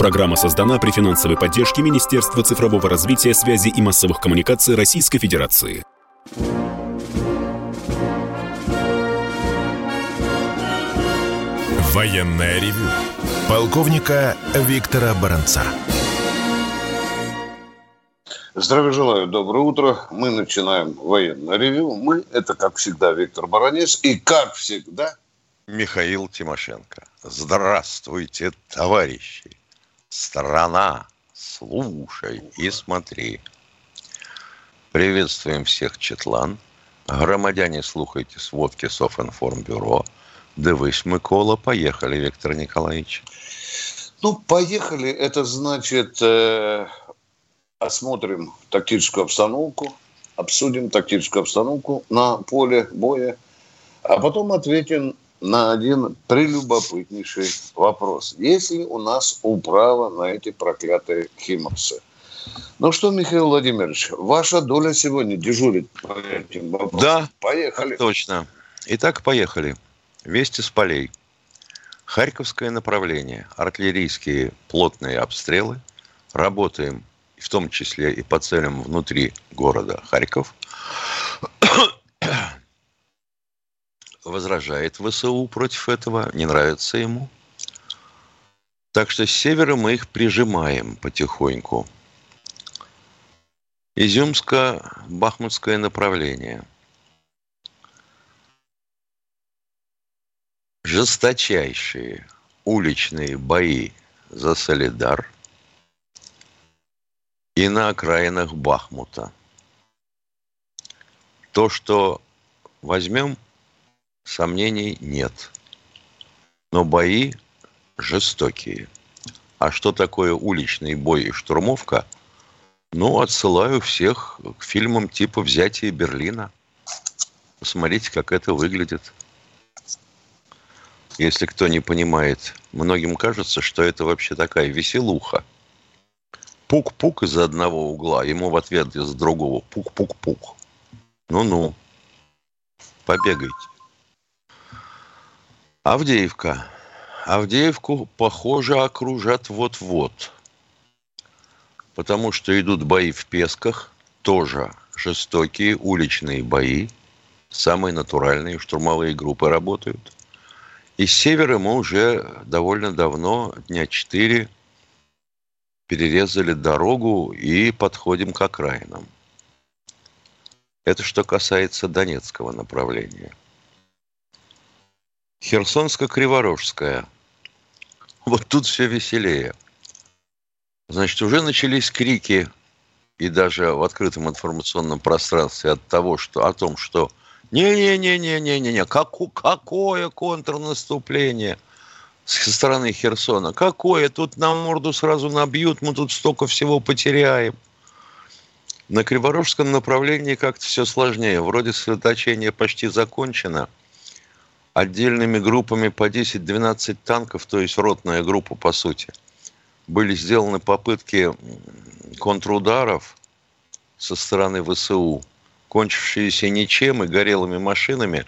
Программа создана при финансовой поддержке Министерства цифрового развития, связи и массовых коммуникаций Российской Федерации. Военная ревю. Полковника Виктора Баранца. Здравия желаю, доброе утро. Мы начинаем военное ревю. Мы, это, как всегда, Виктор Баранец. И, как всегда, Михаил Тимошенко. Здравствуйте, товарищи. Страна, слушай и смотри. Приветствуем всех, Четлан. Громадяне, слухайте сводки Софинформбюро. Дивись, Микола, поехали, Виктор Николаевич. Ну, поехали. Это значит, э, осмотрим тактическую обстановку, обсудим тактическую обстановку на поле боя, а потом ответим на один прелюбопытнейший вопрос. Есть ли у нас управа на эти проклятые химоксы? Ну что, Михаил Владимирович, ваша доля сегодня дежурит по этим вопросам. Да, поехали. Точно. Итак, поехали. Вести с полей. Харьковское направление. Артиллерийские плотные обстрелы. Работаем в том числе и по целям внутри города Харьков возражает ВСУ против этого, не нравится ему. Так что с севера мы их прижимаем потихоньку. Изюмско-Бахмутское направление. Жесточайшие уличные бои за Солидар и на окраинах Бахмута. То, что возьмем – Сомнений нет. Но бои жестокие. А что такое уличный бой и штурмовка? Ну, отсылаю всех к фильмам типа «Взятие Берлина». Посмотрите, как это выглядит. Если кто не понимает, многим кажется, что это вообще такая веселуха. Пук-пук из одного угла, ему в ответ из другого пук-пук-пук. Ну-ну, побегайте. Авдеевка. Авдеевку, похоже, окружат вот-вот. Потому что идут бои в Песках, тоже жестокие уличные бои, самые натуральные штурмовые группы работают. И с севера мы уже довольно давно, дня четыре, перерезали дорогу и подходим к окраинам. Это что касается Донецкого направления. Херсонско-Криворожская. Вот тут все веселее. Значит, уже начались крики и даже в открытом информационном пространстве от того, что, о том, что не-не-не-не-не-не, как, какое контрнаступление со стороны Херсона? Какое? Тут нам морду сразу набьют, мы тут столько всего потеряем. На Криворожском направлении как-то все сложнее. Вроде сосредоточение почти закончено – отдельными группами по 10-12 танков, то есть ротная группа по сути. Были сделаны попытки контрударов со стороны ВСУ, кончившиеся ничем и горелыми машинами,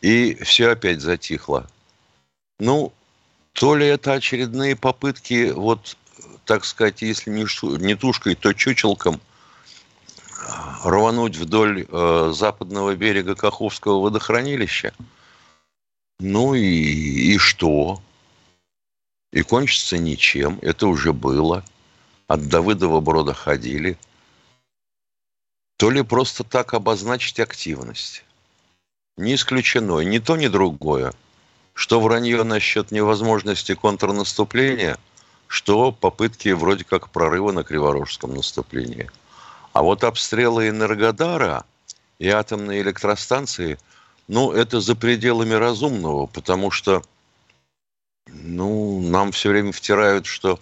и все опять затихло. Ну, то ли это очередные попытки, вот, так сказать, если не, тушкой, то чучелком рвануть вдоль э, западного берега Каховского водохранилища – ну и, и что? И кончится ничем. Это уже было. От Давыдова Брода ходили. То ли просто так обозначить активность. Не исключено. Ни то, ни другое. Что вранье насчет невозможности контрнаступления, что попытки вроде как прорыва на Криворожском наступлении. А вот обстрелы Энергодара и атомные электростанции – ну, это за пределами разумного, потому что ну, нам все время втирают, что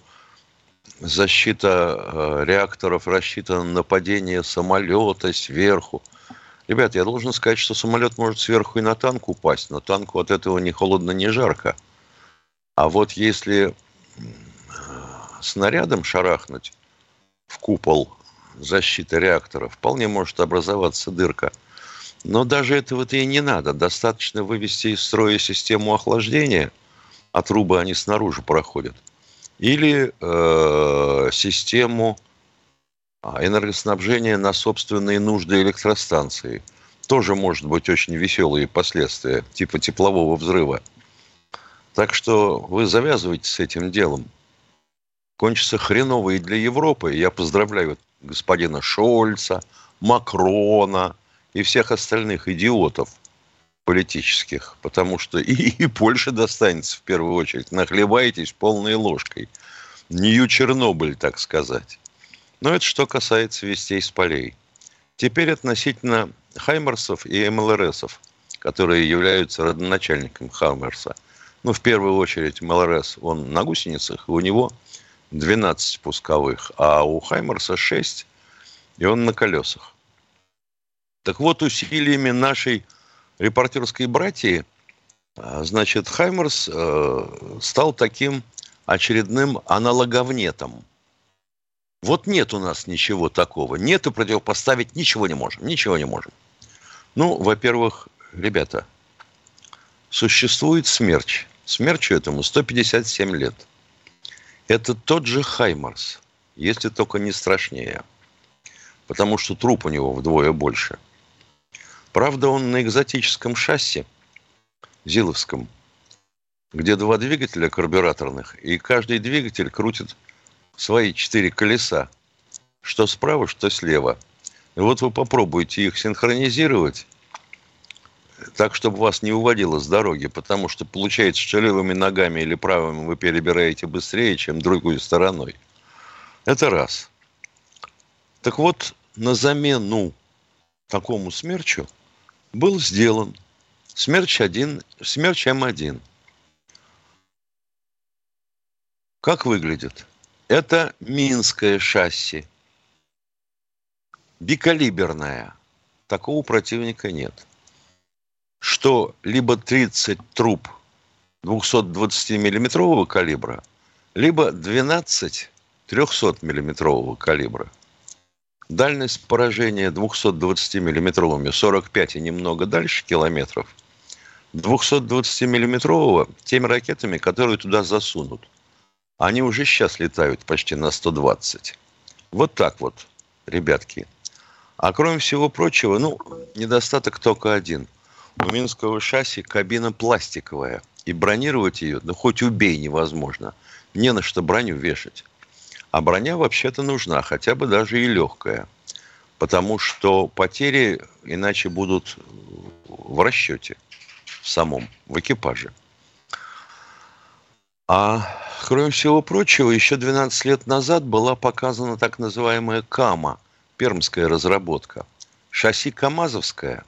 защита э, реакторов рассчитана на падение самолета сверху. Ребят, я должен сказать, что самолет может сверху и на танк упасть, но танку от этого ни холодно, ни жарко. А вот если э, снарядом шарахнуть в купол защиты реактора, вполне может образоваться дырка – но даже этого-то и не надо. Достаточно вывести из строя систему охлаждения, а трубы они снаружи проходят. или э, систему а, энергоснабжения на собственные нужды электростанции. Тоже может быть очень веселые последствия, типа теплового взрыва. Так что вы завязывайте с этим делом. Кончится хреново и для Европы. Я поздравляю господина Шольца, Макрона и всех остальных идиотов политических, потому что и, и Польше достанется в первую очередь. Нахлебаетесь полной ложкой. Нью-Чернобыль, так сказать. Но это что касается вестей с полей. Теперь относительно Хаймерсов и МЛРСов, которые являются родоначальником Хаймерса. Ну, в первую очередь, МЛРС, он на гусеницах, у него 12 пусковых, а у Хаймерса 6, и он на колесах. Так вот, усилиями нашей репортерской братьи, а, значит, Хаймерс э, стал таким очередным аналоговнетом. Вот нет у нас ничего такого. Нет и противопоставить ничего не можем. Ничего не можем. Ну, во-первых, ребята, существует смерч. Смерчу этому 157 лет. Это тот же Хаймарс, если только не страшнее. Потому что труп у него вдвое больше. Правда, он на экзотическом шасси, Зиловском, где два двигателя карбюраторных, и каждый двигатель крутит свои четыре колеса, что справа, что слева. И вот вы попробуйте их синхронизировать, так, чтобы вас не уводило с дороги, потому что получается, что левыми ногами или правыми вы перебираете быстрее, чем другой стороной. Это раз. Так вот, на замену такому смерчу был сделан смерч 1, смерч М1. Как выглядит? Это минское шасси. Бикалиберное. Такого противника нет. Что либо 30 труб 220-миллиметрового калибра, либо 12 300-миллиметрового калибра. Дальность поражения 220-миллиметровыми 45 и немного дальше километров. 220-миллиметрового теми ракетами, которые туда засунут – они уже сейчас летают почти на 120. Вот так вот, ребятки. А кроме всего прочего, ну, недостаток только один. У Минского шасси кабина пластиковая. И бронировать ее, да хоть убей, невозможно. Не на что броню вешать. А броня вообще-то нужна, хотя бы даже и легкая. Потому что потери иначе будут в расчете в самом, в экипаже. А кроме всего прочего, еще 12 лет назад была показана так называемая КАМА, пермская разработка. Шасси КАМАЗовская.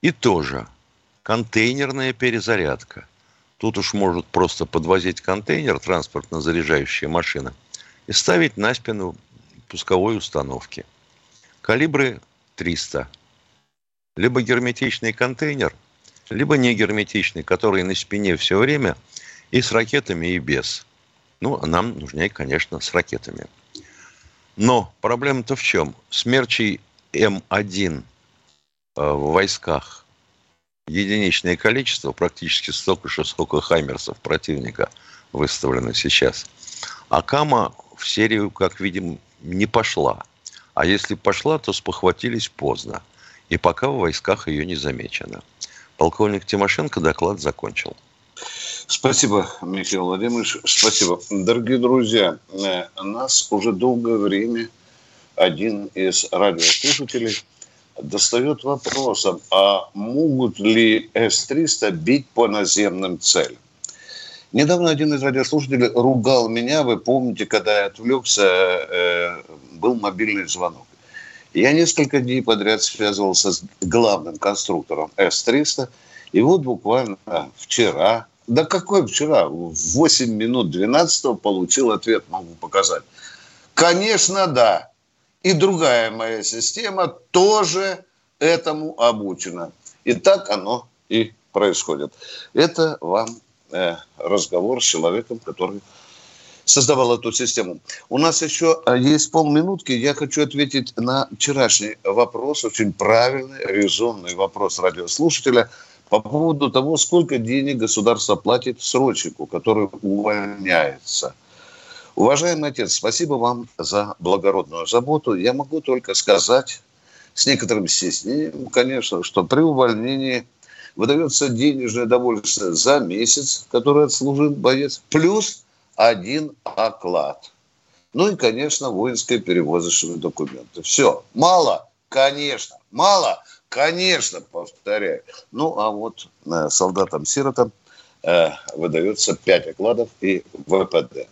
И тоже контейнерная перезарядка. Тут уж может просто подвозить контейнер, транспортно-заряжающая машина, и ставить на спину пусковой установки. Калибры 300. Либо герметичный контейнер – либо не герметичный, который на спине все время и с ракетами, и без. Ну, а нам нужнее, конечно, с ракетами. Но проблема-то в чем? Смерчей М1 э, в войсках единичное количество, практически столько же, сколько хаймерсов противника выставлено сейчас. А Кама в серию, как видим, не пошла. А если пошла, то спохватились поздно. И пока в войсках ее не замечено. Полковник Тимошенко доклад закончил. Спасибо, Михаил Владимирович. Спасибо. Дорогие друзья, э, нас уже долгое время один из радиослушателей достает вопросом, а могут ли С-300 бить по наземным целям? Недавно один из радиослушателей ругал меня, вы помните, когда я отвлекся, э, был мобильный звонок. Я несколько дней подряд связывался с главным конструктором С-300. И вот буквально вчера, да какой вчера, в 8 минут 12 получил ответ, могу показать. Конечно, да. И другая моя система тоже этому обучена. И так оно и происходит. Это вам э, разговор с человеком, который создавал эту систему. У нас еще э, есть полминутки. Я хочу ответить на вчерашний вопрос, очень правильный, резонный вопрос радиослушателя по поводу того, сколько денег государство платит срочнику, который увольняется. Уважаемый отец, спасибо вам за благородную заботу. Я могу только сказать с некоторым стеснением, конечно, что при увольнении выдается денежное довольствие за месяц, который отслужил боец, плюс один оклад. Ну и, конечно, воинские перевозочные документы. Все. Мало? Конечно. Мало? Конечно, повторяю. Ну, а вот э, солдатам-сиротам э, выдается 5 окладов и ВПД.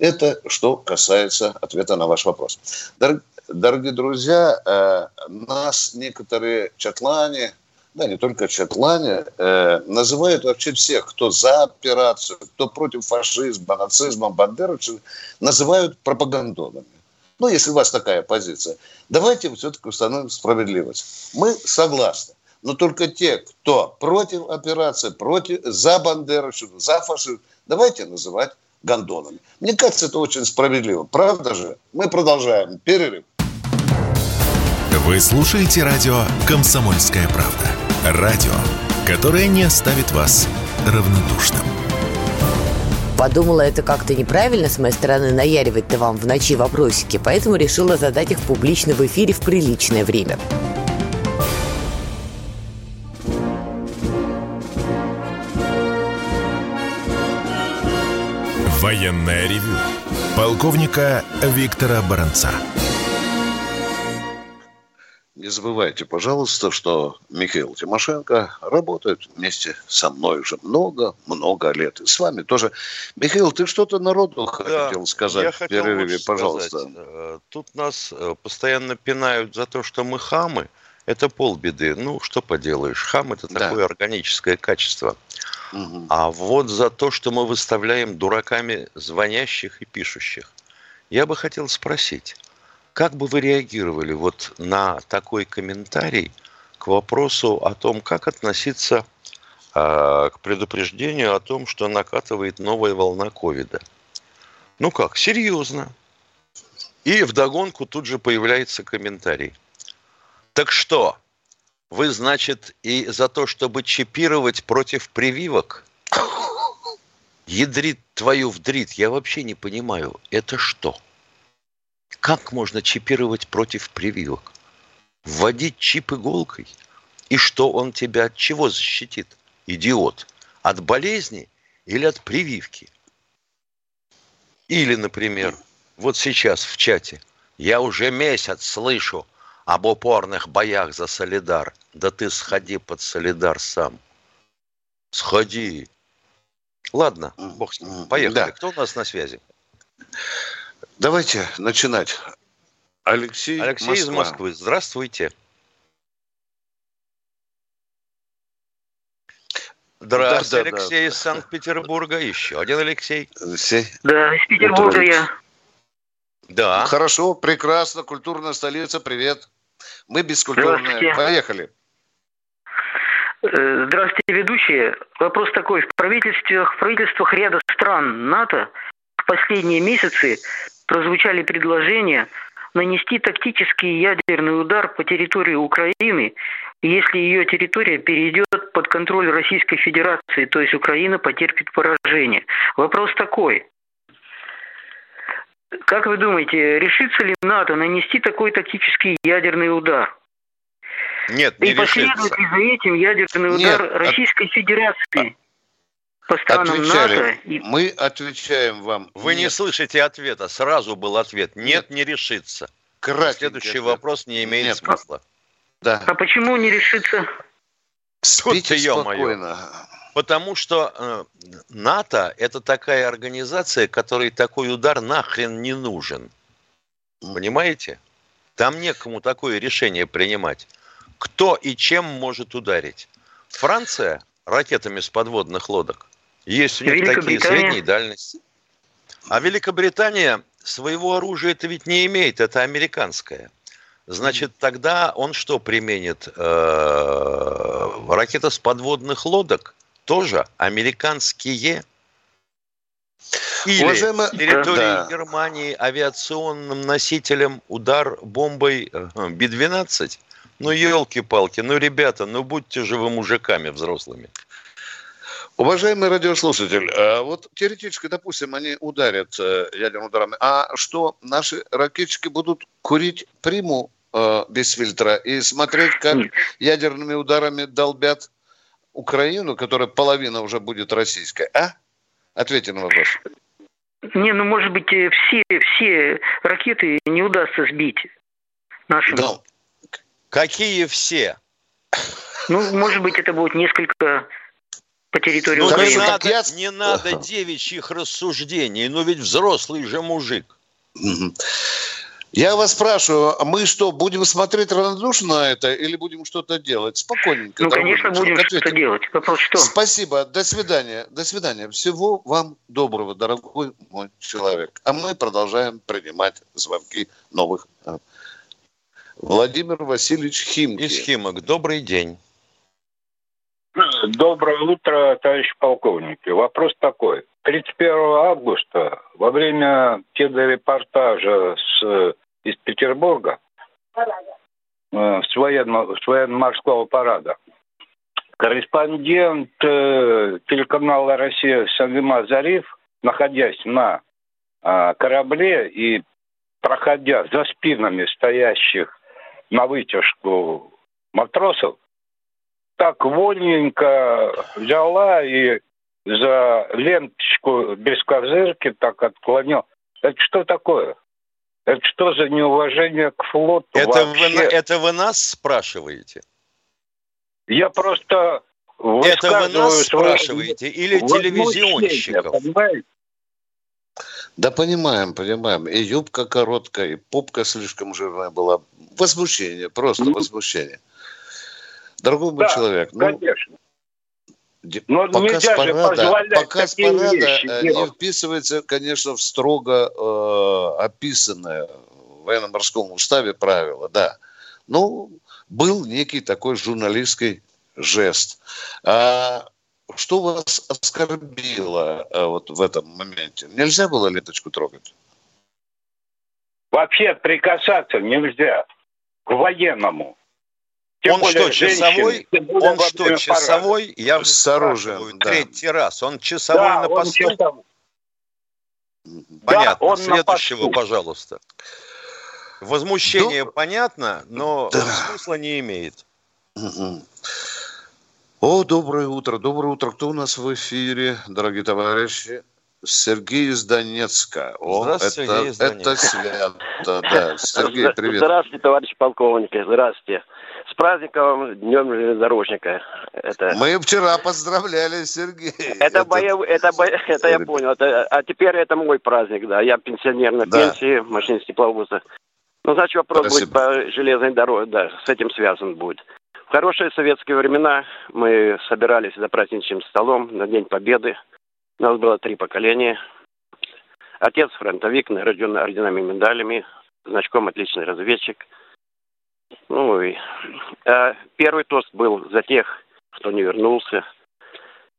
Это что касается ответа на ваш вопрос. Дор- дорогие друзья, э, нас некоторые чатлане, да, не только чатлане, э, называют вообще всех, кто за операцию, кто против фашизма, нацизма, бандеровцев, называют пропагандонами. Ну, если у вас такая позиция, давайте все-таки установим справедливость. Мы согласны. Но только те, кто против операции, против, за бандеровщину, за фашизм, давайте называть гондонами. Мне кажется, это очень справедливо. Правда же? Мы продолжаем. Перерыв. Вы слушаете радио «Комсомольская правда». Радио, которое не оставит вас равнодушным. Подумала, это как-то неправильно с моей стороны наяривать-то вам в ночи вопросики, поэтому решила задать их публично в эфире в приличное время. Военное ревю полковника Виктора Баранца. Не забывайте, пожалуйста, что Михаил Тимошенко работает вместе со мной уже много-много лет. И с вами тоже. Михаил, ты что-то народу Да, хотел сказать я в хотел перерыве, пожалуйста. сказать, э, Тут нас э, постоянно пинают за то, что мы хамы. Это полбеды. Ну, что поделаешь. Хам – это Да. такое органическое качество. Мгм. А вот за то, что мы выставляем дураками звонящих и пишущих, я бы хотел спросить, как бы вы реагировали вот на такой комментарий к вопросу о том, как относиться а, к предупреждению о том, что накатывает новая волна ковида? Ну как, серьезно. И вдогонку тут же появляется комментарий. Так что, вы, значит, и за то, чтобы чипировать против прививок? Ядрит твою вдрит, я вообще не понимаю, это что? Как можно чипировать против прививок? Вводить чип иголкой? И что он тебя от чего защитит? Идиот. От болезни или от прививки? Или, например, вот сейчас в чате. Я уже месяц слышу об упорных боях за Солидар. Да ты сходи под Солидар сам. Сходи. Ладно, бог с ним. Поехали. Да. Кто у нас на связи? Давайте начинать. Алексей, Алексей из Москвы. Здравствуйте. Здравствуйте, Да, да, да. Алексей из Санкт-Петербурга. Еще один Алексей. Алексей. Да, из Петербурга я. Да. Хорошо, прекрасно. Культурная столица, привет. Мы бескультурные. Поехали. Э, Здравствуйте, ведущие. Вопрос такой. В правительствах, в правительствах ряда стран НАТО в последние месяцы прозвучали предложения нанести тактический ядерный удар по территории Украины, если ее территория перейдет под контроль Российской Федерации, то есть Украина потерпит поражение. Вопрос такой. Как вы думаете, решится ли НАТО нанести такой тактический ядерный удар? Нет, не И последует решится. ли за этим ядерный Нет, удар от- Российской Федерации по странам НАТО? Отвечали. И... Мы отвечаем вам. Вы не Нет. слышите ответа. Сразу был ответ. Нет, не решится. Кратенький Следующий вопрос не имеет Нет. смысла. Да. А почему не решится? Спите ё-моё. спокойно. Потому что э, НАТО – это такая организация, которой такой удар нахрен не нужен. Понимаете? Там некому такое решение принимать. Кто и чем может ударить? Франция ракетами с подводных лодок. Есть у них такие средней дальности. А Великобритания своего оружия это ведь не имеет, это американское. Значит, тогда он что применит? Э, Ракета с подводных лодок тоже американские. Или Уважаемый- с территории Да. Германии авиационным носителем удар бомбой э, Би-12 Ну, елки-палки, ну, ребята, ну, будьте же вы мужиками взрослыми. Уважаемый радиослушатель, а вот теоретически, допустим, они ударят э, ядерными ударами, а что, наши ракетчики будут курить приму э, без фильтра и смотреть, как ядерными ударами долбят Украину, которая половина уже будет российской, а? Ответьте на вопрос. Не, ну, может быть, э, все, все ракеты не удастся сбить нашим. Да. Какие все? Ну, может быть, это будет несколько по территории ну, Украины. Не надо, я... не надо девичьих рассуждений, но ведь взрослый же мужик. Я вас спрашиваю, а мы что, будем смотреть равнодушно на это или будем что-то делать? Спокойненько. Ну, конечно, будем что-то делать. Вопрос что? Спасибо. До свидания. До свидания. Всего вам доброго, дорогой мой человек. А мы продолжаем принимать звонки новых. Владимир Васильевич Химки. Из Химок. Добрый день. Доброе утро, товарищ полковники. Вопрос такой. 31 августа во время телерепортажа с, из Петербурга э, с, военно, с военно-морского парада. Корреспондент э, телеканала «Россия» Сагима Зариф, находясь на э, корабле и проходя за спинами стоящих на вытяжку матросов, так вольненько взяла и за ленточку без козырки так отклонил. Это что такое? Это что за неуважение к флоту это Вы, это вы нас спрашиваете? Я просто Это вы нас спрашиваете или телевизионщиков? Понимаете? Да понимаем, понимаем. И юбка короткая, и попка слишком жирная была. Возмущение, просто ну, возмущение. Дорогой мой да, человек, ну, конечно. Но показ парада, показ парада вещи э, не вписывается, конечно, в строго э, описанное в военно-морском уставе правило, да. Ну, был некий такой журналистский жест. А что вас оскорбило а, вот в этом моменте? Нельзя было ленточку трогать? Вообще прикасаться нельзя к военному. Тем он что, часовой? Он что, часовой? Я с оружием. Да. Третий раз. Он часовой да, на посту? Он часовой. Понятно. Да, он Следующего, пожалуйста. Возмущение ну, понятно, но да. смысла не имеет. Угу. О, доброе утро, доброе утро. Кто у нас в эфире, дорогие товарищи? Сергей из Донецка. О, Здравствуйте, это, Сергей из Донецка. это свято, да. Сергей, привет. Здравствуйте, товарищи полковники, здравствуйте. Праздником Днем железнодорожника. Это... Мы вчера поздравляли, Сергей. Это, это... Боев... это, бо... это я понял. Это... А теперь это мой праздник, да. Я пенсионер на да. пенсии, машинист тепловоза. Ну, значит, вопрос Спасибо. будет по железной дороге, да, с этим связан будет. В хорошие советские времена мы собирались за праздничным столом на День Победы. У нас было три поколения. Отец фронтовик, награжден орденами и медалями, значком отличный разведчик. Ну и а первый тост был за тех, кто не вернулся.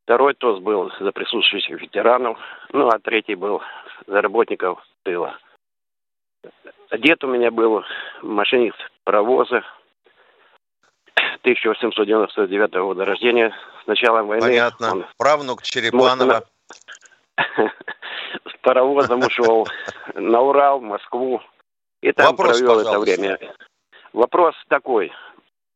Второй тост был за присутствующих ветеранов. Ну, а третий был за работников тыла. Дед у меня был машинист паровоза, 1899 года рождения. С началом войны... Понятно. Он Правнук Черепанова. С паровозом ушел на Урал, в Москву. И там Вопрос, провел пожалуйста. это время. Вопрос такой.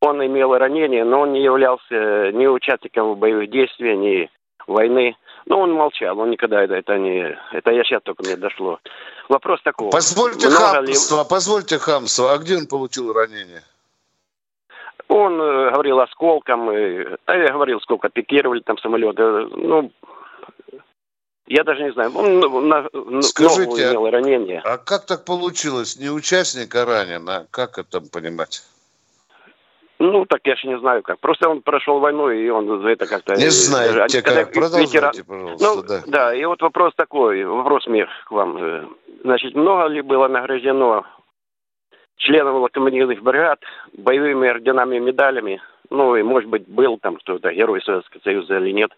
Он имел ранение, но он не являлся ни участником боевых действий, ни войны. Но он молчал, он никогда это, это не... Это я сейчас только мне дошло. Вопрос такой. Позвольте хамство, ли... позвольте хамство. А где он получил ранение? Он э, говорил осколком, э, а я говорил, сколько пикировали там самолеты. Ну, я даже не знаю. Он на, Скажите, имел ранение. А как так получилось? Не участник, а ранен, а как это понимать? Ну, так я же не знаю как. Просто он прошел войну, и он за это как-то... Не знаете как. Продолжайте, ветеран... пожалуйста. Ну, да. да, и вот вопрос такой, вопрос мне к вам. Значит, много ли было награждено членов локомотивных бригад боевыми орденами и медалями. Ну, и, может быть, был там кто-то, герой Советского Союза или нет.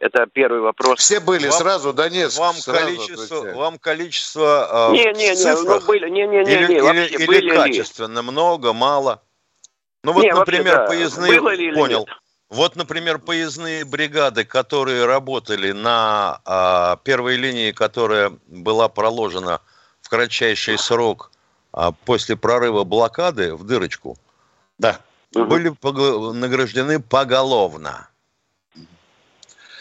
Это первый вопрос. Все были вам, сразу, да нет? Вам сразу количество, отвечаю. вам количество э, не, не, не, ну, были, не, не, не, или, не, или, или были качественно, ли? много, мало? Ну вот, Не, например, вообще, поездные... Было понял. Нет? Вот, например, поездные бригады, которые работали на а, первой линии, которая была проложена в кратчайший срок а, после прорыва блокады в дырочку, да. были угу. награждены поголовно.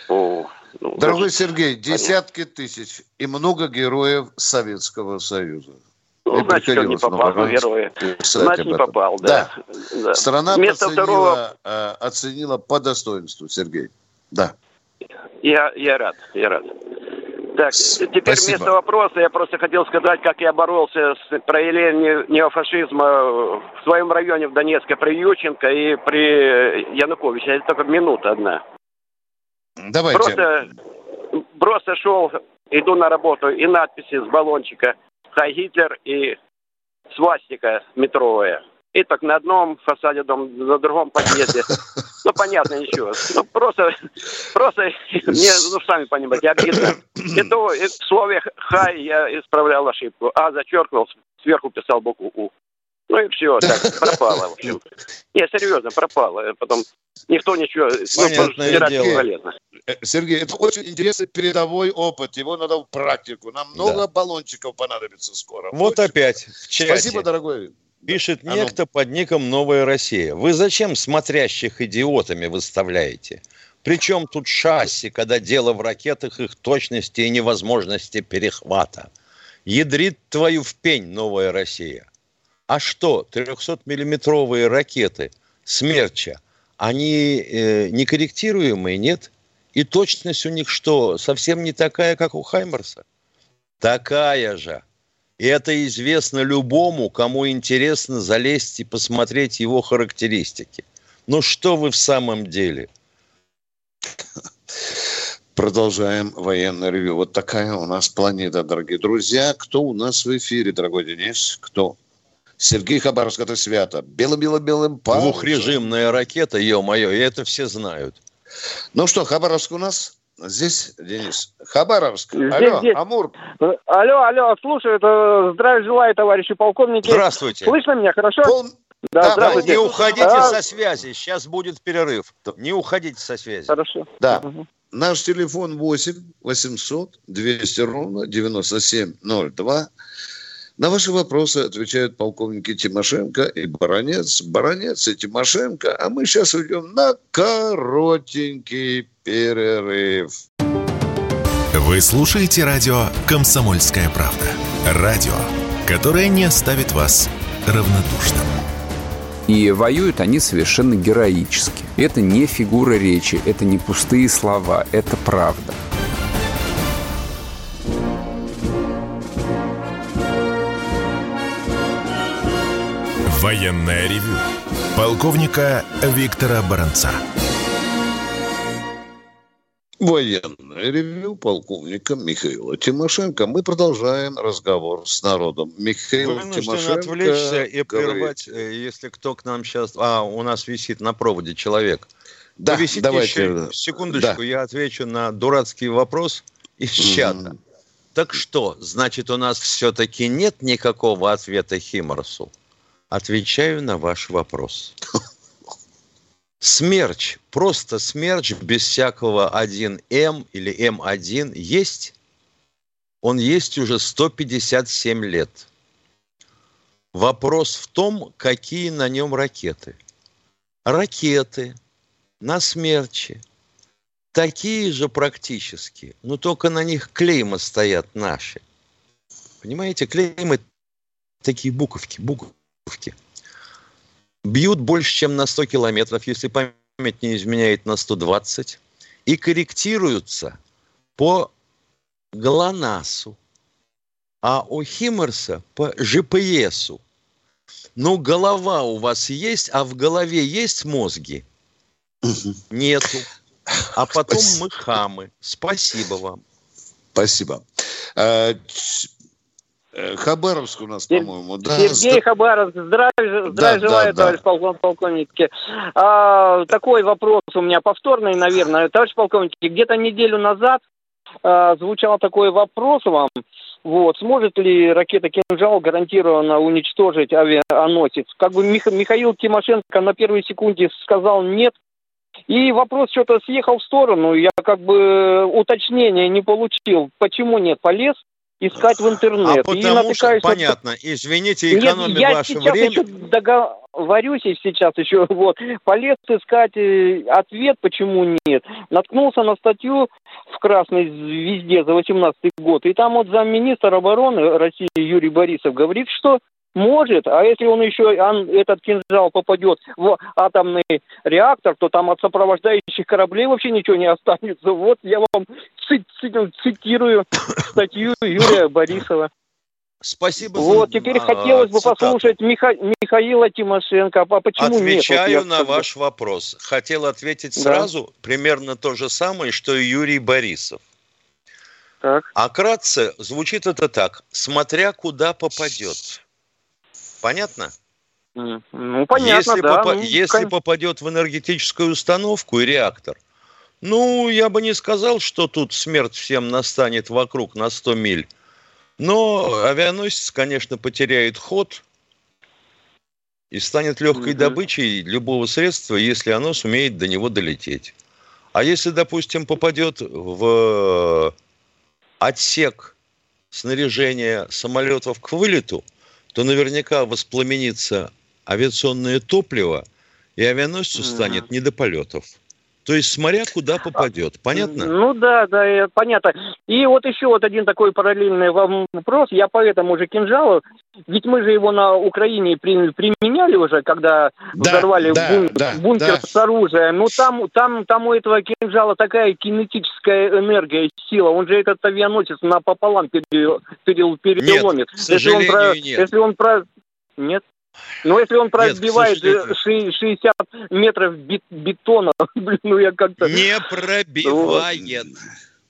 О, ну, Дорогой Сергей, десятки тысяч и много героев Советского Союза. Ну, значит, он не попал в героя. Значит, не попал, да. да. да. Страна Вместо оценила, второго... Э, оценила по достоинству, Сергей. Да. Я, я рад, я рад. Так, теперь Спасибо. вместо вопроса я просто хотел сказать, как я боролся с проявлением неофашизма в своем районе в Донецке при Ющенко и при Януковиче. Это только минута одна. Давайте. Просто, просто шел, иду на работу, и надписи с баллончика – Хай Гитлер и свастика метровая. И так на одном фасаде дома, на другом подъезде. Ну, понятно, ничего. Ну, просто, просто, мне, ну, сами понимаете, обидно. И то, в слове «хай» я исправлял ошибку, а зачеркнул, сверху писал букву «у». Ну и все, так, пропало, в общем. Не, серьезно, пропало. Потом никто ничего, Понятное ну, дело. полезно. Э, Сергей, это очень интересный передовой опыт. Его надо в практику. Нам много да. баллончиков понадобится скоро. Вот очень. опять. Спасибо, дорогой. Пишет да. некто под ником «Новая Россия». Вы зачем смотрящих идиотами выставляете? Причем тут шасси, когда дело в ракетах, их точности и невозможности перехвата? Ядрит твою в пень, «Новая Россия». А что, 300-миллиметровые ракеты «Смерча», они э, некорректируемые, нет? И точность у них что, совсем не такая, как у Хаймерса? Такая же. И это известно любому, кому интересно залезть и посмотреть его характеристики. Ну что вы в самом деле? Продолжаем военное ревю. Вот такая у нас планета, дорогие друзья. Кто у нас в эфире, дорогой Денис? Кто? Сергей Хабаровск, это свято. Белым-белым-белым Двухрежимная ракета, ё-моё, и это все знают. Ну что, Хабаровск у нас? Здесь, Денис. Хабаровск. Здесь, алло, здесь. Амур. Алло, алло, слушаю. Это здравия желаю, товарищи полковники. Здравствуйте. Слышно меня, хорошо? Пол... Да, да, здравствуйте. Не уходите а... со связи. Сейчас будет перерыв. Не уходите со связи. Хорошо. Да. Угу. Наш телефон 8 800 200 ровно 9702. На ваши вопросы отвечают полковники Тимошенко и Баранец. Баранец и Тимошенко. А мы сейчас уйдем на коротенький перерыв. Вы слушаете радио «Комсомольская правда». Радио, которое не оставит вас равнодушным. И воюют они совершенно героически. Это не фигура речи, это не пустые слова, это правда. Военное ревю полковника Виктора Баранца. Военное ревю полковника Михаила Тимошенко. Мы продолжаем разговор с народом. Михаил Вынужден Тимошенко отвлечься и прервать, э, если кто к нам сейчас... А, у нас висит на проводе человек. Да, Вы висите давайте. Еще, секундочку, да. я отвечу на дурацкий вопрос из чата. Mm-hmm. Так что, значит, у нас все-таки нет никакого ответа Химарсу? Отвечаю на ваш вопрос. Смерч, просто смерч без всякого 1М или М1 есть. Он есть уже 157 лет. Вопрос в том, какие на нем ракеты. Ракеты на смерче такие же практически, но только на них клеймы стоят наши. Понимаете, клеймы такие буковки, буковки. Бьют больше, чем на 100 километров, если память не изменяет на 120, и корректируются по ГЛОНАССу, а у Химмерса по ЖПСу. Ну, голова у вас есть, а в голове есть мозги? Нету. А потом мы хамы. Спасибо вам. Спасибо. Э, Хабаровск у нас, по-моему, да? Сергей Хабаровск, здравия, здравия да, желаю, да, товарищ да. полковник. А, такой вопрос у меня повторный, наверное. Товарищ полковник, где-то неделю назад а, звучал такой вопрос вам. Вот. Сможет ли ракета «Кинжал» гарантированно уничтожить авианосец? Как бы Мих- Михаил Тимошенко на первой секунде сказал «нет», и вопрос что-то съехал в сторону. Я как бы уточнения не получил. Почему нет? Полез искать в интернет. А потому что, понятно, извините, экономим Нет, я ваше сейчас время. еще договорюсь, и сейчас еще вот полез искать э, ответ, почему нет. Наткнулся на статью в Красной Звезде за 18 год, и там вот замминистра обороны России Юрий Борисов говорит, что может, а если он еще, ан- этот кинжал попадет в атомный реактор, то там от сопровождающих кораблей вообще ничего не останется. Вот я вам ци- ци- цитирую статью Юрия Борисова. Спасибо Вот, за теперь а, хотелось бы цитату. послушать Миха- Михаила Тимошенко. А почему нет? Вот Отвечаю на ваш вопрос. Хотел ответить Да. сразу примерно то же самое, что и Юрий Борисов. Так. А кратце звучит это так. Смотря куда попадет. Понятно? Ну, понятно, если да. попа- ну, если кон- попадет в энергетическую установку и реактор, ну, я бы не сказал, что тут смерть всем настанет вокруг на 100 миль. Но авианосец, конечно, потеряет ход и станет легкой Мгм. добычей любого средства, если оно сумеет до него долететь. А если, допустим, попадет в отсек снаряжения самолетов к вылету, то наверняка воспламенится авиационное топливо, и авианосцу станет не до полетов. То есть смотря куда попадет. Понятно? Ну да, да, э, понятно. И вот еще вот один такой параллельный вам вопрос. Я по этому же кинжалу, ведь мы же его на Украине при- применяли уже, когда Да, взорвали да, бун- да, бункер да. с оружием. Ну там, там, там у этого кинжала такая кинетическая энергия, сила. Он же этот авианосец напополам пере- пере- переломит. к сожалению, нет. Если он про... Нет? Ну, если он Нет, пробивает э, сожалению. ши- 60 метров бет- бетона, блин, ну я как-то... Не пробивает.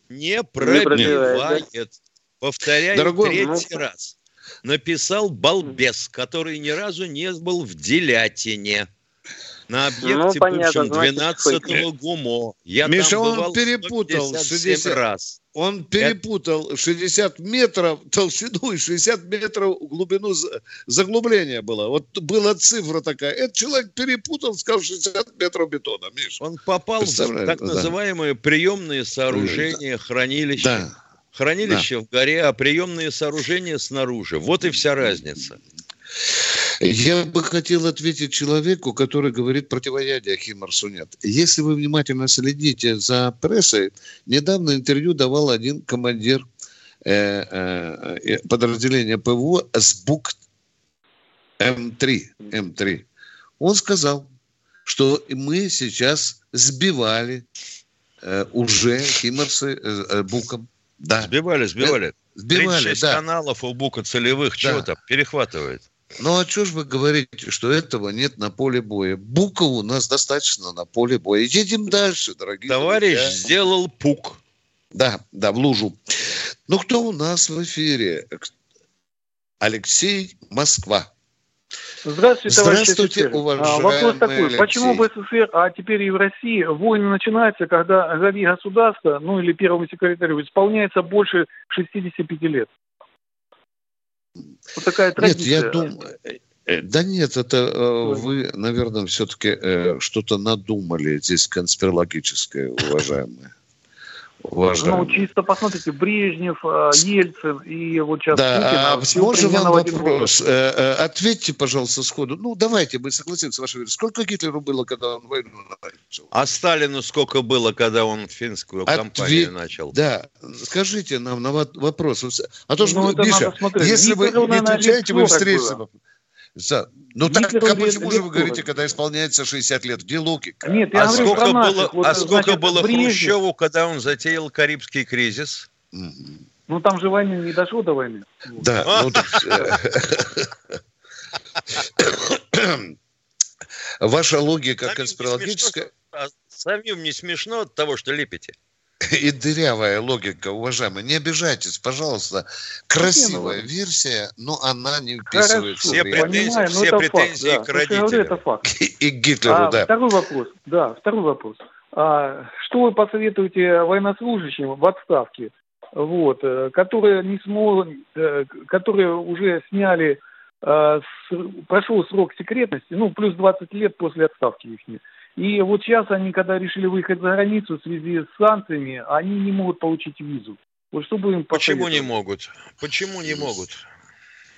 Не пробивает. Повторяю Дорогой, третий ну, раз. Написал балбес, который ни разу не был в Делятине. На объекте, Ну, понятно, бывшем значит, 12-го фейк. ГУМО. Я Миша, там он перепутал 157 60 раз. Он перепутал 60 метров толщину и 60 метров глубину за- заглубления было. Вот была цифра такая. Этот человек перепутал, сказал 60 метров бетона, Миш. Он попал в так да. называемые приемные сооружения, хранилища. Да. Хранилище в горе, а приемные сооружения снаружи. Вот и вся разница. Я бы хотел ответить человеку, который говорит противоядия Химарсу нет. Если вы внимательно следите за прессой, недавно интервью давал один командир э, э, э, подразделения ПВО с БУК М3. М3. Он сказал, что мы сейчас сбивали э, уже Химарсы э, э, БУКом. Да. Сбивали, сбивали. Сбивали, 36 да. каналов у Бука целевых, Да. чего там, перехватывает. Ну а что ж вы говорите, что этого нет на поле боя? Буков у нас достаточно на поле боя. Едем дальше, дорогие Товарищ друзья. сделал пук. Да, да, в лужу. Ну кто у нас в эфире? Алексей Москва. Здравствуйте, Здравствуйте, офицер. А, уважаемый Вопрос такой. Алексей. Почему в СССР, а теперь и в России, войны начинаются, когда главе государства, ну или первому секретарю, исполняется больше 65 лет? Вот такая Нет, традиция. я думаю... э, Да нет, это э, вы, наверное, все-таки что-то надумали здесь конспирологическое, уважаемые. Ну, Уважаемые. чисто посмотрите, Брежнев, а, Ельцин и вот сейчас Путин. Да, а всё можно вам вопрос? Э, э, Ответьте, пожалуйста, сходу. Ну, давайте, мы согласимся с вашей верой. Сколько Гитлеру было, когда он войну начал? А Сталину сколько было, когда он финскую кампанию Ответ- начал? Да, скажите нам на во- вопрос. А то, что, Ну, это Миша, если вы не отвечаете, 40 встретите. было. За- Ну так, а лет- почему же вы говорите, 40? когда исполняется 60 лет? Где логика? Нет, я а говорю сколько про было. Вот, а сколько значит, было Брежнев- Хрущеву, когда он затеял Карибский кризис? Ну, там же войны не дошло до войны. Да, ну так, э, Ваша логика конспирологическая А самим не смешно от того, что лепите? и дырявая логика, уважаемые. Не обижайтесь, пожалуйста. Красивая версия, но она не вписывается Все претензии, Понимаю, но все это претензии факт, к да. Я говорю, родителям. это факт. И к Гитлеру, А, да. Второй вопрос. Да, второй вопрос. А, что вы посоветуете военнослужащим в отставке? вот, э, которые не смогут, э, которые уже сняли, э, прошел срок секретности, ну, плюс 20 лет после отставки их. И вот сейчас они, когда решили выехать за границу в связи с санкциями, они не могут получить визу. Вот чтобы им Почему не могут? Почему не могут?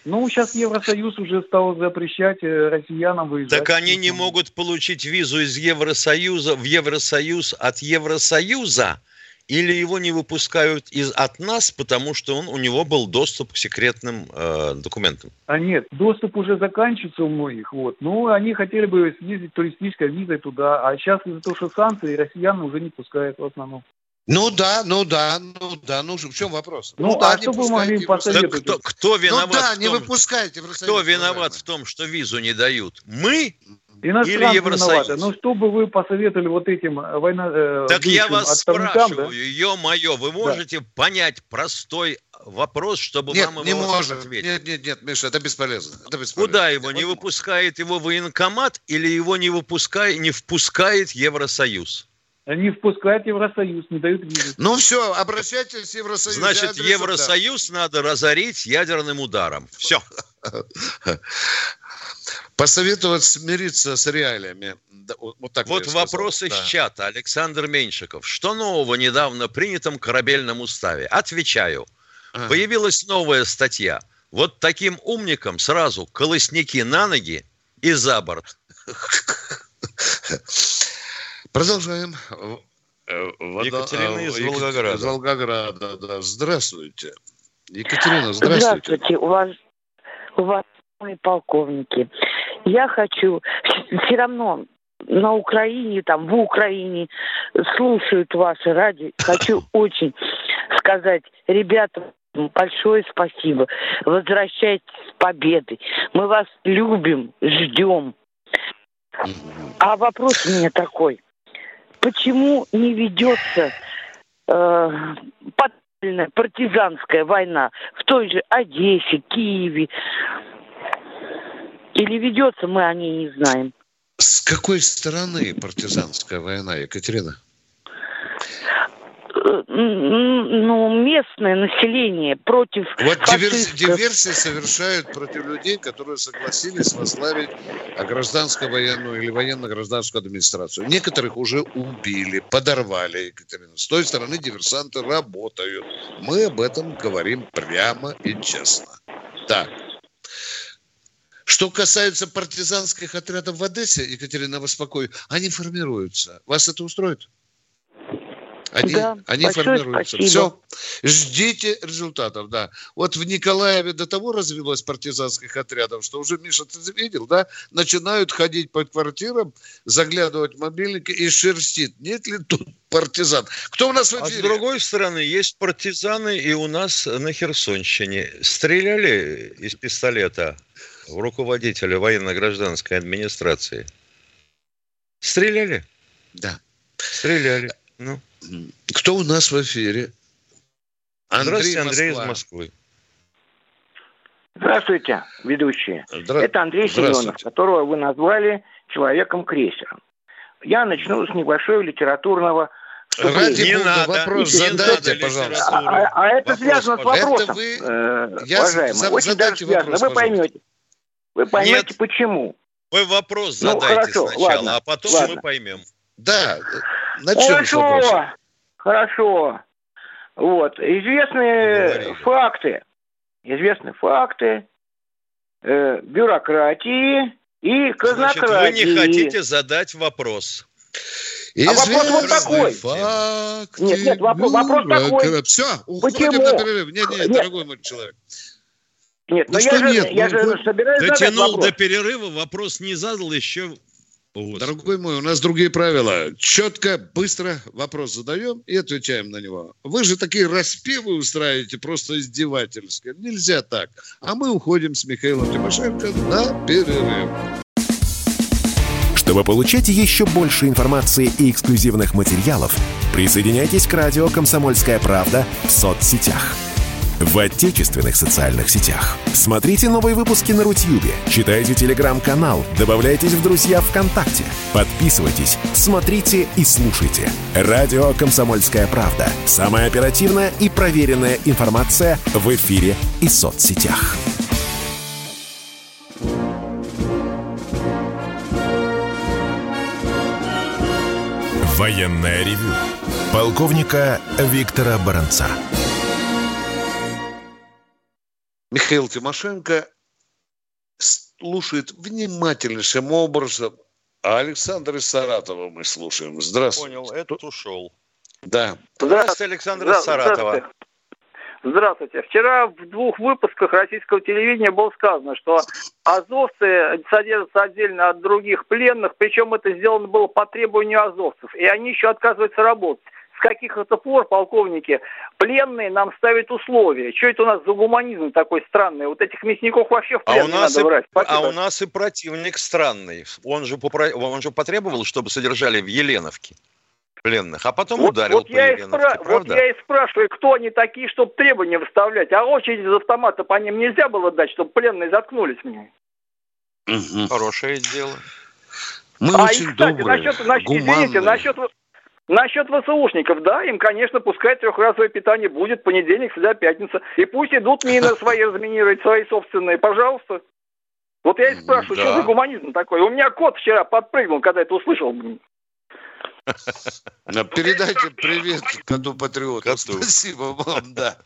Ну, сейчас Евросоюз уже стал запрещать россиянам выезжать. Так они не могут получить визу из Евросоюза в Евросоюз от Евросоюза? Или его не выпускают из, от нас, потому что он, у него был доступ к секретным э, документам? А нет, доступ уже заканчивается у многих. Вот. Ну, они хотели бы съездить туристической визой туда, а сейчас из-за того, что санкции, россиян уже не пускают в основном. Ну да, ну да, ну да, ну в чем вопрос? Ну, ну да, а что вы могли посоветовать? Кто, кто виноват? Ну да, в том, не выпускайте. Кто виноват в том, что визу не дают? Мы Или Евросоюз. Ну, что бы вы посоветовали вот этим э, война... Э, так я вас спрашиваю, да? ё-моё, вы можете да. понять простой вопрос, чтобы нет, вам его не может. ответить? Нет, нет, нет, Миша, это бесполезно. Это бесполезно. Куда его? Не выпускает его военкомат или его не, выпускает, не впускает Евросоюз? Не впускает Евросоюз, не дают визы. Ну все, обращайтесь в Евросоюз. Значит, Евросоюз да. надо разорить ядерным ударом. Все. Посоветовать смириться с реалиями. Вот, так вот вопрос из да. чата. Александр Меньшиков. Что нового недавно принятом корабельном уставе? Отвечаю. Ага. Появилась новая статья. Вот таким умникам сразу колосники на ноги и за борт. Продолжаем. Э, вода, Екатерина из Волгограда. Из Волгограда, да. Здравствуйте. Екатерина, здравствуйте. Здравствуйте. У вас, у вас мои полковники. Я хочу все равно на Украине, там, в Украине слушают ваши ради. Хочу очень сказать, ребята, большое спасибо. Возвращайтесь с победы. Мы вас любим, ждем. А вопрос у меня такой. Почему не ведется э, партизанская война в той же Одессе, Киеве, или ведется, мы о ней не знаем. С какой стороны партизанская война, Екатерина? Э, ну, местное население против Вот диверсии, диверсии совершают против людей, которые согласились возглавить гражданско-военную или военно-гражданскую администрацию. Некоторых уже убили, подорвали, Екатерина. С той стороны диверсанты работают. Мы об этом говорим прямо и честно. Так. Что касается партизанских отрядов в Одессе, Екатерина, вас спокою, они формируются. Вас это устроит? Они, да, они формируются. Спасибо. Все. Ждите результатов, да. Вот в Николаеве до того развелось партизанских отрядов, что уже, Миша, ты видел, да? Начинают ходить по квартирам, заглядывать в мобильники и шерстит. Нет ли тут партизан? Кто у нас в эфире? А с другой стороны, есть партизаны и у нас на Херсонщине. Стреляли из пистолета руководителя военно-гражданской администрации. Стреляли? Да. Стреляли. Ну. Кто у нас в эфире? Андрей Здравствуйте, Андрей из Москвы. Здравствуйте, ведущие. Здра... Это Андрей Семенов, которого вы назвали человеком-крейсером. Я начну с небольшого литературного Ради не надо, вопрос не задайте, надо пожалуйста. А, а, а это вопрос, связано с вопросом, это вы... э, Я уважаемый. Очень даже связано. Вопрос, вы поймете. Вы поймете, Нет. почему. Вы вопрос ну, задайте хорошо, сначала, ладно, а потом ладно. мы поймем. Да, начнем Хорошо, хорошо. Вот, известные Говорили. факты, известные факты э, бюрократии и казнократии. Значит, вы не хотите задать вопрос. А вопрос вот такой. Факты, нет, нет, вопрос, вопрос такой. Все, уходим Почему? на перерыв. Нет, нет, нет, дорогой мой человек. Нет, да но что я нет, же, я же собираюсь Дотянул до перерыва, вопрос не задал еще. Вот. Дорогой мой, у нас другие правила. Четко, быстро вопрос задаем и отвечаем на него. Вы же такие распевы устраиваете просто издевательски. Нельзя так. А мы уходим с Михаилом Тимошенко на перерыв. Чтобы получать еще больше информации и эксклюзивных материалов, присоединяйтесь к радио «Комсомольская правда» в соцсетях – в отечественных социальных сетях. Смотрите новые выпуски на Рутьюбе, читайте телеграм-канал, добавляйтесь в друзья ВКонтакте, подписывайтесь, смотрите и слушайте. Радио «Комсомольская правда». Самая оперативная и проверенная информация в эфире и соцсетях. Военная ревю. Полковника Виктора Баранца. Михаил Тимошенко слушает внимательнейшим образом, а Александр из Саратова мы слушаем. Здравствуйте. Понял, этот ушел. Да. Здравствуйте, Александр из Саратова. Здравствуйте. Вчера в двух выпусках российского телевидения было сказано, что азовцы содержатся отдельно от других пленных, причем это сделано было по требованию азовцев, и они еще отказываются работать. С каких это пор, полковники, пленные нам ставят условия? Что это у нас за гуманизм такой странный? Вот этих мясников вообще в плен а у нас надо и, брать. Спасибо. А у нас и противник странный. Он же, попро... он же потребовал, чтобы содержали в Еленовке пленных, а потом вот, ударил вот по я, и спра... вот я и спрашиваю, кто они такие, чтобы требования выставлять. А очередь из автомата по ним нельзя было дать, чтобы пленные заткнулись мне. Хорошее дело. Мы а очень и, кстати, добрые, насчет, насчет, извините, насчет, насчет ВСУшников, да, им, конечно, пускай трехразовое питание будет понедельник, среда, пятница. И пусть идут мины свои разминировать, свои собственные, пожалуйста. Вот я и спрашиваю, да. что за гуманизм такой? У меня кот вчера подпрыгнул, когда это услышал. Передайте привет коту патриоту. Спасибо вам, да.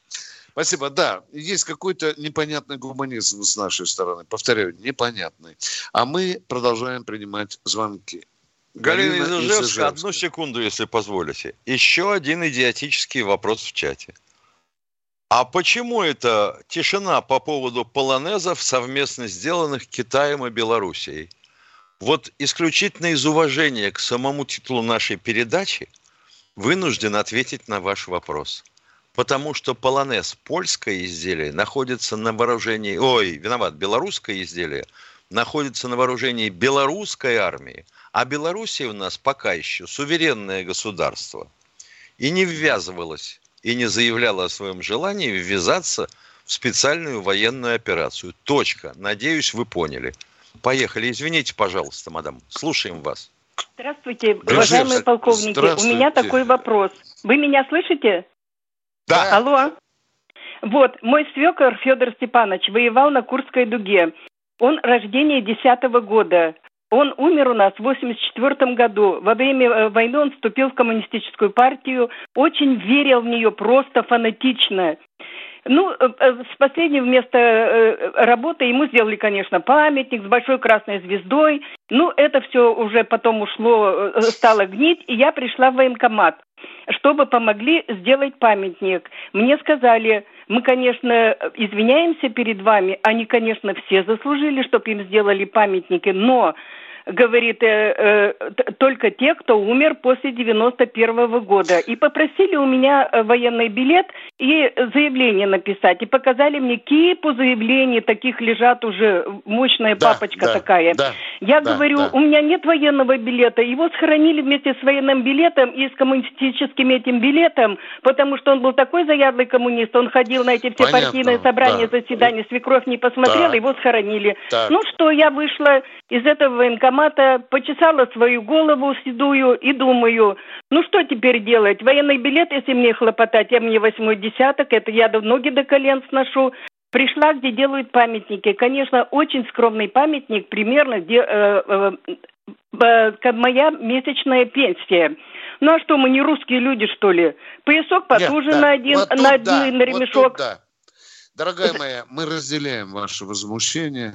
Спасибо. Да, есть какой-то непонятный гуманизм с нашей стороны. Повторяю, непонятный. А мы продолжаем принимать звонки. Галина, Галина из Ижевска, одну секунду, если позволите. Еще один идиотический вопрос в чате. А почему это тишина по поводу полонезов, совместно сделанных Китаем и Белоруссией? Вот исключительно из уважения к самому титулу нашей передачи вынужден ответить на ваш вопрос. Потому что полонез, польское изделие, находится на вооружении, ой, виноват, белорусское изделие, находится на вооружении белорусской армии, а Белоруссия у нас пока еще суверенное государство и не ввязывалась и не заявляла о своем желании ввязаться в специальную военную операцию. Точка. Надеюсь, вы поняли. Поехали. Извините, пожалуйста, мадам. Слушаем вас. Здравствуйте, уважаемые полковники. Здравствуйте. У меня такой вопрос. Вы меня слышите? Да. Алло. Вот, мой свекор Федор Степанович воевал на Курской дуге. Он рождения десятого года. Он умер у нас в 84 году. Во время э, войны он вступил в коммунистическую партию, очень верил в нее просто фанатично. Ну, э, э, с последнего места работы ему сделали, конечно, памятник с большой красной звездой. Ну, это все уже потом ушло, стало гнить, и я пришла в военкомат, чтобы помогли сделать памятник. Мне сказали, мы, конечно, извиняемся перед вами, они, конечно, все заслужили, чтобы им сделали памятники, но говорит, э, э, только те, кто умер после 91 -го года. И попросили у меня э, военный билет и заявление написать. И показали мне кипу заявлений, таких лежат уже, мощная да, папочка да, такая. Да, Я да, говорю, да. у меня нет военного билета. Его сохранили вместе с военным билетом и с коммунистическим этим билетом, потому что он был такой заядлый коммунист, он ходил на эти все Понятно, партийные собрания, да. заседания, свекровь не посмотрела, да. его сохранили. Так. Ну что, я вышла из этого военкомата, автомата, почесала свою голову седую и думаю, ну что теперь делать? Военный билет, если мне хлопотать, я мне восьмой десяток, это я ноги до колен сношу. Пришла, где делают памятники. Конечно, очень скромный памятник, примерно где э, э, э, моя месячная пенсия. Ну а что, мы не русские люди, что ли? Поясок потуже Нет, да. на один, вот на один да, на ремешок. Вот да. Дорогая моя, мы разделяем ваше возмущение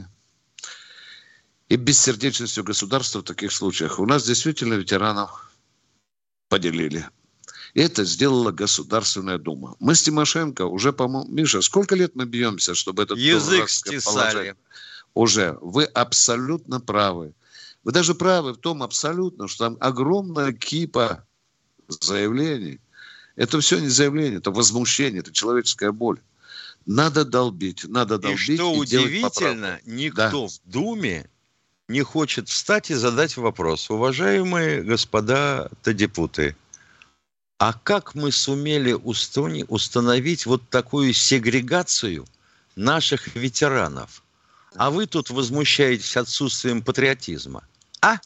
и бессердечностью государства в таких случаях. У нас действительно ветеранов поделили. И это сделала Государственная Дума. Мы с Тимошенко уже, по-моему, Миша, сколько лет мы бьемся, чтобы этот язык стесали. Уже. Вы абсолютно правы. Вы даже правы в том абсолютно, что там огромная кипа заявлений. Это все не заявление, это возмущение, это человеческая боль. Надо долбить, надо долбить. И что и удивительно, никто да. в Думе не хочет встать и задать вопрос. Уважаемые господа депутаты, А как мы сумели установить вот такую сегрегацию наших ветеранов? А вы тут возмущаетесь отсутствием патриотизма. А?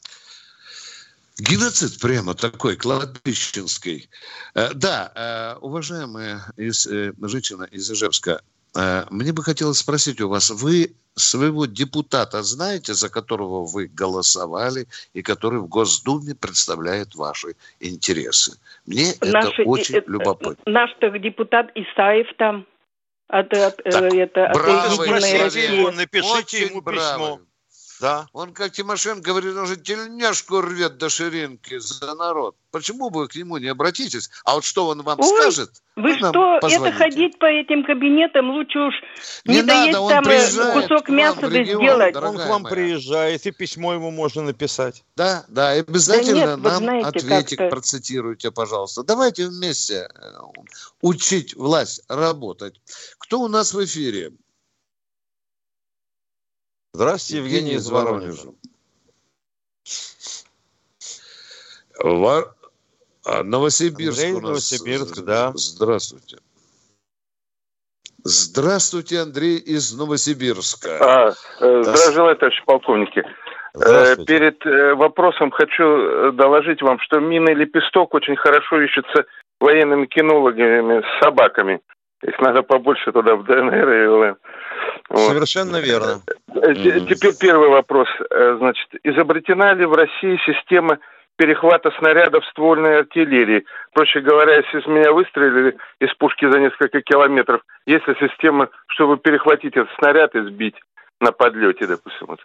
Геноцид прямо такой, кладбищенский. Э, да, э, уважаемая из, э, женщина из Ижевска, мне бы хотелось спросить у вас, вы своего депутата знаете, за которого вы голосовали и который в Госдуме представляет ваши интересы? Мне Наши, это очень это, любопытно. Наш депутат Исаев там. От, от, так, это, браво, от России. Напишите очень ему письмо. Да. Он, как Тимошенко говорит, он же тельняшку рвет до ширинки за народ. Почему бы вы к нему не обратитесь? А вот что он вам Ой, скажет? Вы что, это ходить по этим кабинетам, лучше уж не, не доесть надо, там э, кусок мяса да сделать. Он к вам моя. приезжает, и письмо ему можно написать. Да, да, обязательно да нет, нам знаете, ответик процитируйте, пожалуйста. Давайте вместе э, учить власть работать. Кто у нас в эфире? Здравствуйте, Евгений, Евгений из Воронежа. Вор... А, Новосибирск Андрей, у нас. Новосибирск, да. Здравствуйте. Здравствуйте, Андрей из Новосибирска. А, э, желаю, товарищи полковники. Э, перед э, вопросом хочу доложить вам, что мины лепесток очень хорошо ищутся военными кинологами с собаками. Их надо побольше туда в ДНР и ЛН. Вот. Совершенно верно. Э, теперь первый вопрос. Э, значит, изобретена ли в России система перехвата снарядов ствольной артиллерии? Проще говоря, если из меня выстрелили из пушки за несколько километров, есть ли система, чтобы перехватить этот снаряд и сбить на подлете, допустим? Вот.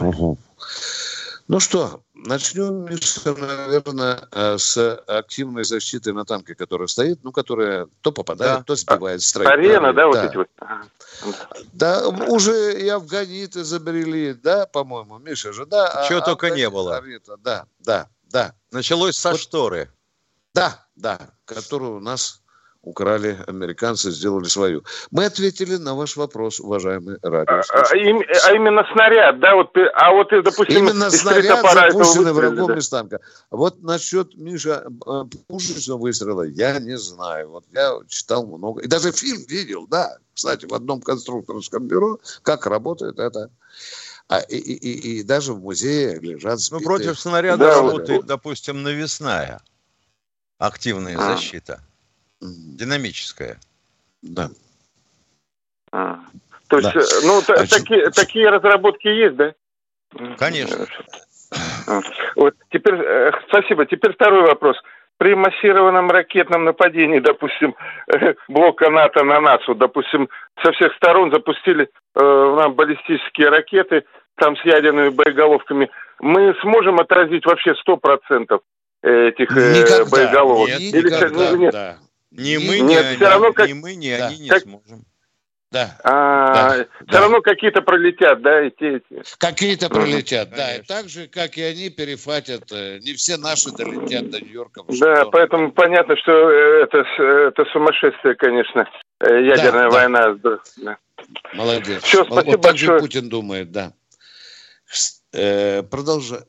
Угу. Ну что, начнем, Миша, наверное, э, с активной защиты на танке, которая стоит, ну, которая то попадает, да. то сбивает строй. Арена, да, вот да. эти вот? Да, уже и афганиты изобрели, да, по-моему, Миша же, да. Чего а, только не было. Арета, да, да, да. Началось со вот, шторы. Да, да, которую у нас украли американцы, сделали свою. Мы ответили на ваш вопрос, уважаемый радио. А, а, а именно снаряд, да? Вот, а вот, допустим, именно снаряд, запущенный врагом да. из танка. Вот насчет, Миша, э, пушечного выстрела я не знаю. Вот я читал много. И даже фильм видел, да. Кстати, в одном конструкторском бюро, как работает это. А, и, и, и, даже в музее лежат Ну, против снаряда да, работает, вот. допустим, навесная активная а. защита. Динамическая. Да. А, то есть, да. Э, ну, а такие, такие разработки есть, да? Конечно. А, вот теперь, э, спасибо. Теперь второй вопрос. При массированном ракетном нападении, допустим, блока НАТО на нас, вот, допустим, со всех сторон запустили э, нам баллистические ракеты, там с ядерными боеголовками, мы сможем отразить вообще сто процентов этих э, никогда, боеголовок? Нет, Или никогда, нет? Да. Ни мы, Нет, ни, все равно как... ни мы, ни да. они не как... сможем. Да. А, да. Все да. равно какие-то пролетят, да, и те, эти. Какие-то пролетят, да. И так же, как и они перехватят, э, не все наши долетят до Нью-Йорка. Да, поэтому понятно, что э, это, это сумасшествие, конечно, э, ядерная да, война. Да. Да. Молодец. Все, спасибо вот так же Путин думает, да. Э, продолжай.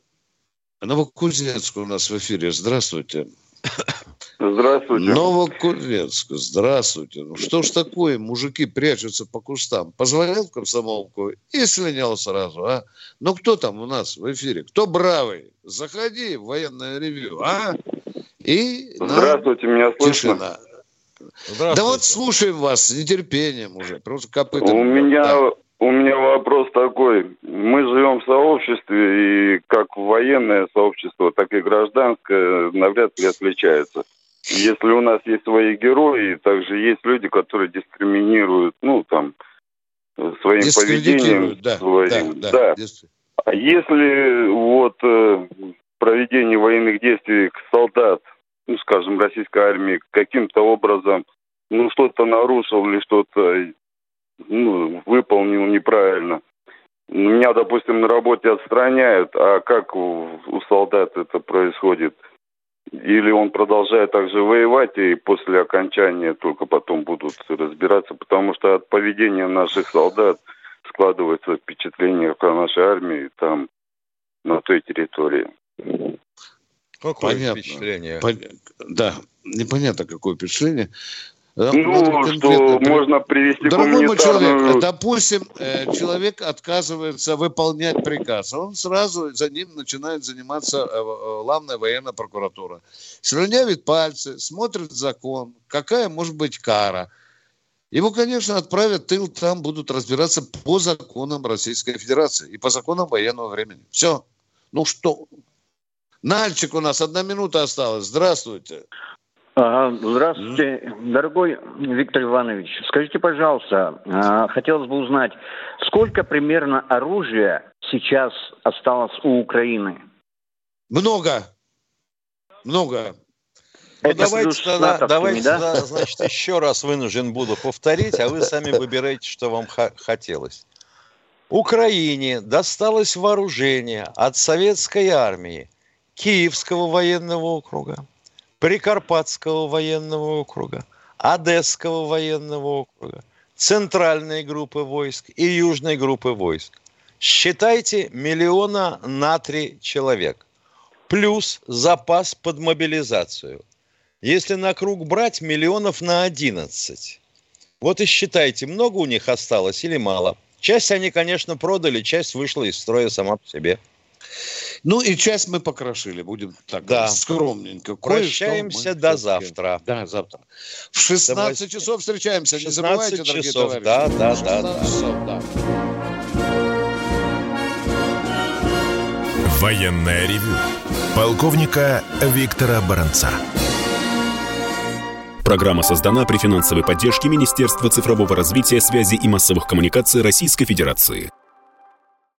Новокузнецк у нас в эфире. Здравствуйте. Здравствуйте. Новокузнецк, здравствуйте. Ну что ж такое, мужики прячутся по кустам. Позвонил в комсомолку и слинял сразу, а? Ну кто там у нас в эфире? Кто бравый? Заходи в военное ревью, а? И Здравствуйте, меня слышно? Тишина. Да вот слушаем вас с нетерпением уже. Просто копытом. У меня да. У меня вопрос такой. Мы живем в сообществе, и как военное сообщество, так и гражданское навряд ли отличается. Если у нас есть свои герои, также есть люди, которые дискриминируют, ну, там, своим поведением. Да, своим. Да, да. да. А если вот э, проведение военных действий солдат, ну, скажем, российской армии каким-то образом, ну, что-то нарушил или что-то ну, выполнил неправильно. Меня, допустим, на работе отстраняют, а как у, у солдат это происходит? Или он продолжает также воевать, и после окончания только потом будут разбираться, потому что от поведения наших солдат складывается впечатление о нашей армии там, на той территории. Какое Понятно. впечатление? Пон... Да, непонятно, какое впечатление. Ну, что можно привести Дорогой мой человек, допустим, э, человек отказывается выполнять приказ, он сразу за ним начинает заниматься э, э, главная военная прокуратура. Слюнявит пальцы, смотрит закон, какая может быть кара. Его, конечно, отправят тыл, там будут разбираться по законам Российской Федерации и по законам военного времени. Все. Ну что? Нальчик у нас, одна минута осталась. Здравствуйте. Здравствуйте, дорогой Виктор Иванович. Скажите, пожалуйста, а, хотелось бы узнать, сколько примерно оружия сейчас осталось у Украины? Много. Много. Ну, давайте, тогда, давайте да? тогда, значит, еще раз вынужден буду повторить, а вы сами выбираете, что вам хотелось. Украине досталось вооружение от советской армии Киевского военного округа, Прикарпатского военного округа, Одесского военного округа, Центральной группы войск и Южной группы войск. Считайте миллиона на три человек. Плюс запас под мобилизацию. Если на круг брать, миллионов на 11. Вот и считайте, много у них осталось или мало. Часть они, конечно, продали, часть вышла из строя сама по себе. Ну и часть мы покрошили, будем так да. скромненько. Прощаемся до завтра. Да, завтра. В 16 Давай. часов встречаемся. 16 Не забывайте, дорогие часов, товарищи. Да, да, да. да. Часов, да. Военная ревю. Полковника Виктора Баранца. Программа создана при финансовой поддержке Министерства цифрового развития, связи и массовых коммуникаций Российской Федерации.